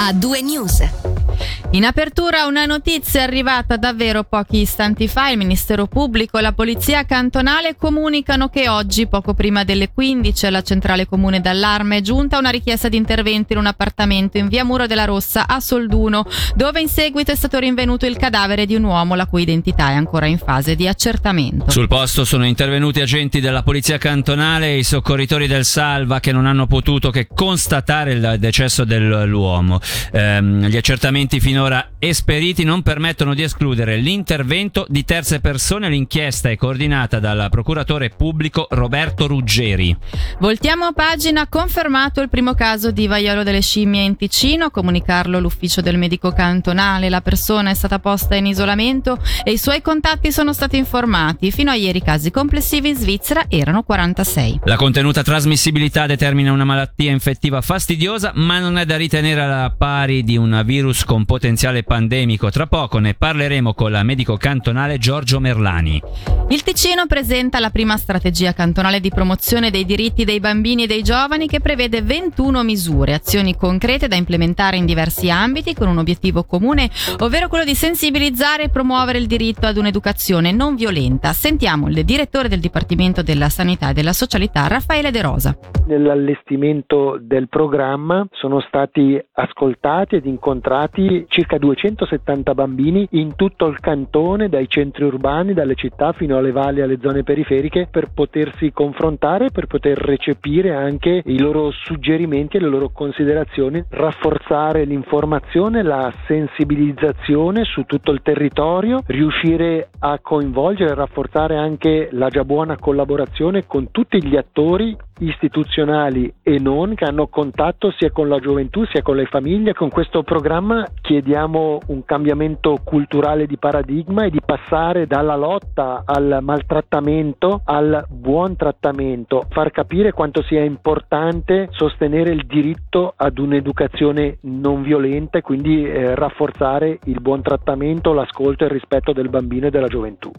a due news. In apertura una notizia arrivata davvero pochi istanti fa. Il Ministero Pubblico e la Polizia Cantonale comunicano che oggi, poco prima delle 15, alla Centrale Comune d'Allarme è giunta una richiesta di intervento in un appartamento in via Muro della Rossa a Solduno, dove in seguito è stato rinvenuto il cadavere di un uomo la cui identità è ancora in fase di accertamento. Sul posto sono intervenuti agenti della Polizia Cantonale e i soccorritori del Salva che non hanno potuto che constatare il decesso dell'uomo. Ehm, gli accertamenti finora esperiti non permettono di escludere l'intervento di terze persone. L'inchiesta è coordinata dal procuratore pubblico Roberto Ruggeri. Voltiamo pagina, confermato il primo caso di vaiolo delle scimmie in Ticino, a comunicarlo l'ufficio del medico cantonale. La persona è stata posta in isolamento e i suoi contatti sono stati informati. Fino a ieri i casi complessivi in Svizzera erano 46. La contenuta trasmissibilità determina una malattia infettiva fastidiosa, ma non è da ritenere alla pari di un virus con potenziale potenziale pandemico. Tra poco ne parleremo con la medico cantonale Giorgio Merlani. Il Ticino presenta la prima strategia cantonale di promozione dei diritti dei bambini e dei giovani che prevede 21 misure, azioni concrete da implementare in diversi ambiti con un obiettivo comune, ovvero quello di sensibilizzare e promuovere il diritto ad un'educazione non violenta. Sentiamo il direttore del Dipartimento della Sanità e della Socialità, Raffaele De Rosa. Nell'allestimento del programma sono stati ascoltati ed incontrati circa 270 bambini in tutto il cantone, dai centri urbani, dalle città fino alle valli alle zone periferiche, per potersi confrontare, per poter recepire anche i loro suggerimenti e le loro considerazioni, rafforzare l'informazione, la sensibilizzazione su tutto il territorio, riuscire a coinvolgere e rafforzare anche la già buona collaborazione con tutti gli attori istituzionali e non che hanno contatto sia con la gioventù sia con le famiglie. Con questo programma chiediamo un cambiamento culturale di paradigma e di passare dalla lotta al maltrattamento al buon trattamento, far capire quanto sia importante sostenere il diritto ad un'educazione non violenta e quindi eh, rafforzare il buon trattamento, l'ascolto e il rispetto del bambino e della gioventù.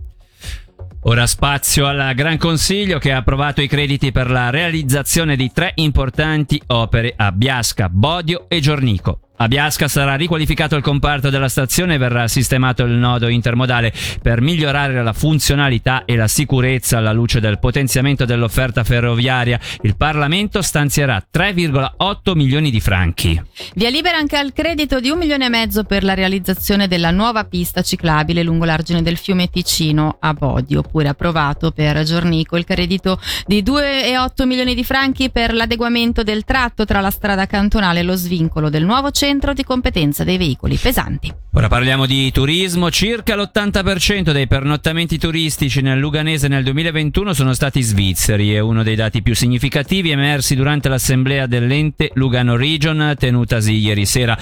Ora spazio al Gran Consiglio che ha approvato i crediti per la realizzazione di tre importanti opere a Biasca, Bodio e Giornico. A Biasca sarà riqualificato il comparto della stazione e verrà sistemato il nodo intermodale per migliorare la funzionalità e la sicurezza alla luce del potenziamento dell'offerta ferroviaria. Il Parlamento stanzierà 3,8 milioni di franchi. Via libera anche al credito di un milione e mezzo per la realizzazione della nuova pista ciclabile lungo l'argine del fiume Ticino a Bodi, oppure approvato per Giornico il credito di 2,8 milioni di franchi per l'adeguamento del tratto tra la strada cantonale e lo svincolo del nuovo centro centro di competenza dei veicoli pesanti. Ora parliamo di turismo. Circa l'80% dei pernottamenti turistici nel Luganese nel 2021 sono stati svizzeri. È uno dei dati più significativi emersi durante l'assemblea dell'ente Lugano Region tenutasi ieri sera.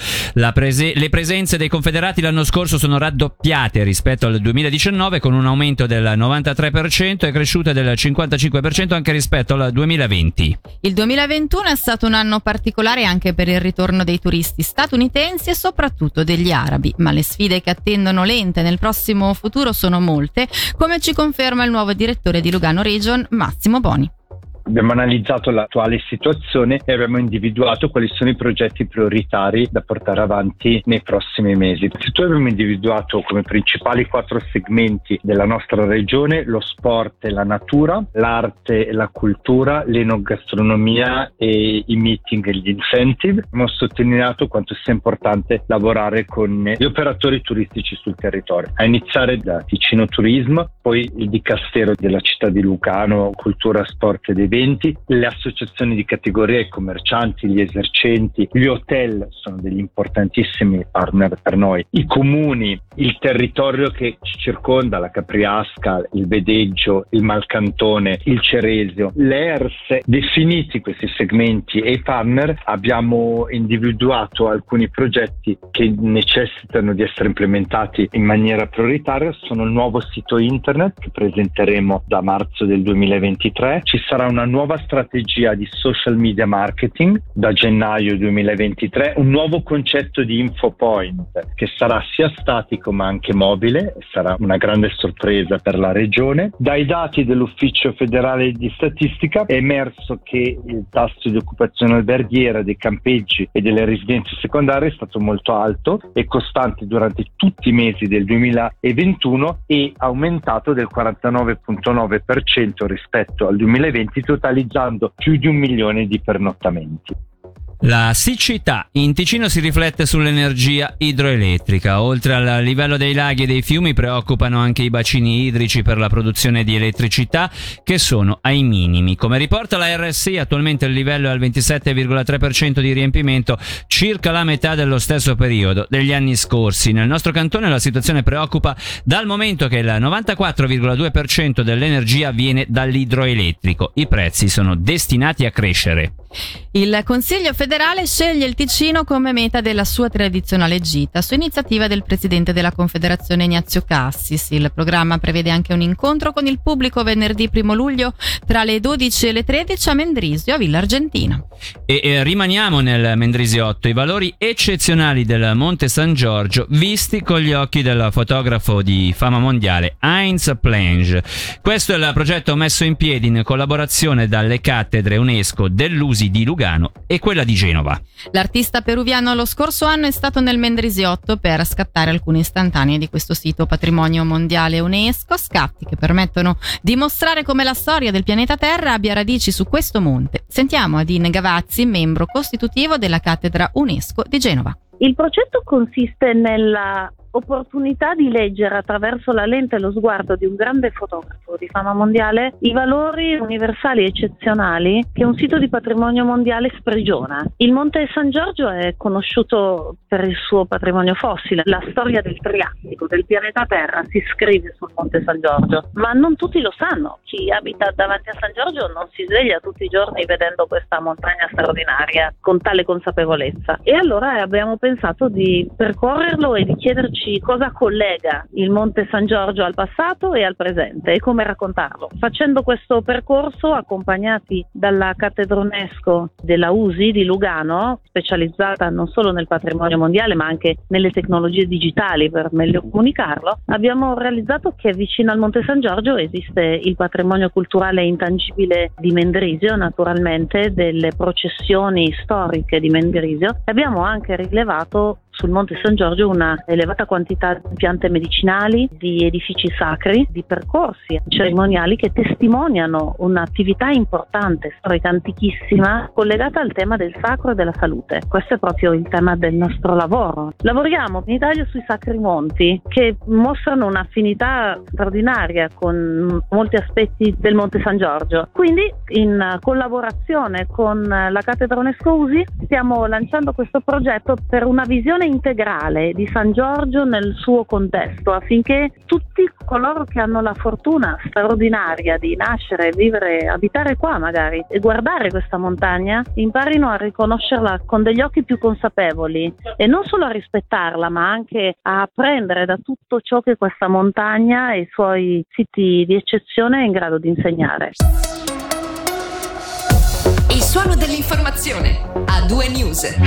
Prese- le presenze dei confederati l'anno scorso sono raddoppiate rispetto al 2019 con un aumento del 93% e cresciute del 55% anche rispetto al 2020. Il 2021 è stato un anno particolare anche per il ritorno dei turisti statunitensi e soprattutto degli arabi ma le sfide che attendono l'ente nel prossimo futuro sono molte, come ci conferma il nuovo direttore di Lugano Region, Massimo Boni. Abbiamo analizzato l'attuale situazione e abbiamo individuato quali sono i progetti prioritari da portare avanti nei prossimi mesi. Innanzitutto abbiamo individuato come principali quattro segmenti della nostra regione lo sport e la natura, l'arte e la cultura, l'enogastronomia e i meeting e gli incentive. Abbiamo sottolineato quanto sia importante lavorare con gli operatori turistici sul territorio, a iniziare da Ticino Turismo, poi il Dicastero della città di Lucano, Cultura, Sport ed Eventi eventi, le associazioni di categoria, i commercianti, gli esercenti, gli hotel sono degli importantissimi partner per noi, i comuni, il territorio che ci circonda, la Capriasca, il Vedeggio, il Malcantone, il Ceresio, l'ERS, definiti questi segmenti e i partner abbiamo individuato alcuni progetti che necessitano di essere implementati in maniera prioritaria, sono il nuovo sito internet che presenteremo da marzo del 2023, ci sarà una nuova strategia di social media marketing da gennaio 2023, un nuovo concetto di infopoint che sarà sia statico ma anche mobile, sarà una grande sorpresa per la regione. Dai dati dell'Ufficio federale di statistica è emerso che il tasso di occupazione alberghiera dei campeggi e delle residenze secondarie è stato molto alto e costante durante tutti i mesi del 2021 e aumentato del 49,9% rispetto al 2020 totalizzando più di un milione di pernottamenti. La siccità in Ticino si riflette sull'energia idroelettrica. Oltre al livello dei laghi e dei fiumi preoccupano anche i bacini idrici per la produzione di elettricità che sono ai minimi. Come riporta la RSI, attualmente il livello è al 27,3% di riempimento, circa la metà dello stesso periodo degli anni scorsi. Nel nostro cantone la situazione preoccupa dal momento che il 94,2% dell'energia viene dall'idroelettrico. I prezzi sono destinati a crescere. Il Consiglio federale sceglie il Ticino come meta della sua tradizionale gita su iniziativa del presidente della Confederazione Ignazio Cassis. Il programma prevede anche un incontro con il pubblico venerdì 1 luglio tra le 12 e le 13 a Mendrisio, a Villa Argentina. E, e rimaniamo nel Mendrisiotto, i valori eccezionali del Monte San Giorgio visti con gli occhi del fotografo di fama mondiale Heinz Plange. Questo è il progetto messo in piedi in collaborazione dalle cattedre UNESCO dell'USI Mendrisi di Lugano e quella di Genova. L'artista peruviano lo scorso anno è stato nel Mendrisiotto per scattare alcune istantanee di questo sito patrimonio mondiale UNESCO, scatti che permettono di mostrare come la storia del pianeta Terra abbia radici su questo monte. Sentiamo Adine Gavazzi, membro costitutivo della cattedra UNESCO di Genova. Il progetto consiste nella opportunità di leggere attraverso la lente e lo sguardo di un grande fotografo di fama mondiale i valori universali eccezionali che un sito di patrimonio mondiale sprigiona. Il Monte San Giorgio è conosciuto per il suo patrimonio fossile, la storia del Triassico, del pianeta Terra si scrive sul Monte San Giorgio, ma non tutti lo sanno. Chi abita davanti a San Giorgio non si sveglia tutti i giorni vedendo questa montagna straordinaria con tale consapevolezza. E allora abbiamo pensato di percorrerlo e di chiederci dirci cosa collega il Monte San Giorgio al passato e al presente e come raccontarlo. Facendo questo percorso, accompagnati dalla cattedra UNESCO della USI di Lugano, specializzata non solo nel patrimonio mondiale ma anche nelle tecnologie digitali per meglio comunicarlo, abbiamo realizzato che vicino al Monte San Giorgio esiste il patrimonio culturale intangibile di Mendrisio, naturalmente, delle processioni storiche di Mendrisio. Abbiamo anche rilevato sul Monte San Giorgio una elevata quantità di piante medicinali, di edifici sacri, di percorsi cerimoniali che testimoniano un'attività importante, storica antichissima, collegata al tema del sacro e della salute. Questo è proprio il tema del nostro lavoro. Lavoriamo in Italia sui sacri monti che mostrano un'affinità straordinaria con molti aspetti del Monte San Giorgio. Quindi in collaborazione con la cattedra UNESCO USI stiamo lanciando questo progetto per una visione integrale di San Giorgio nel suo contesto affinché tutti coloro che hanno la fortuna straordinaria di nascere, vivere, abitare qua magari e guardare questa montagna imparino a riconoscerla con degli occhi più consapevoli e non solo a rispettarla ma anche a apprendere da tutto ciò che questa montagna e i suoi siti di eccezione è in grado di insegnare. Il suono dell'informazione a due news.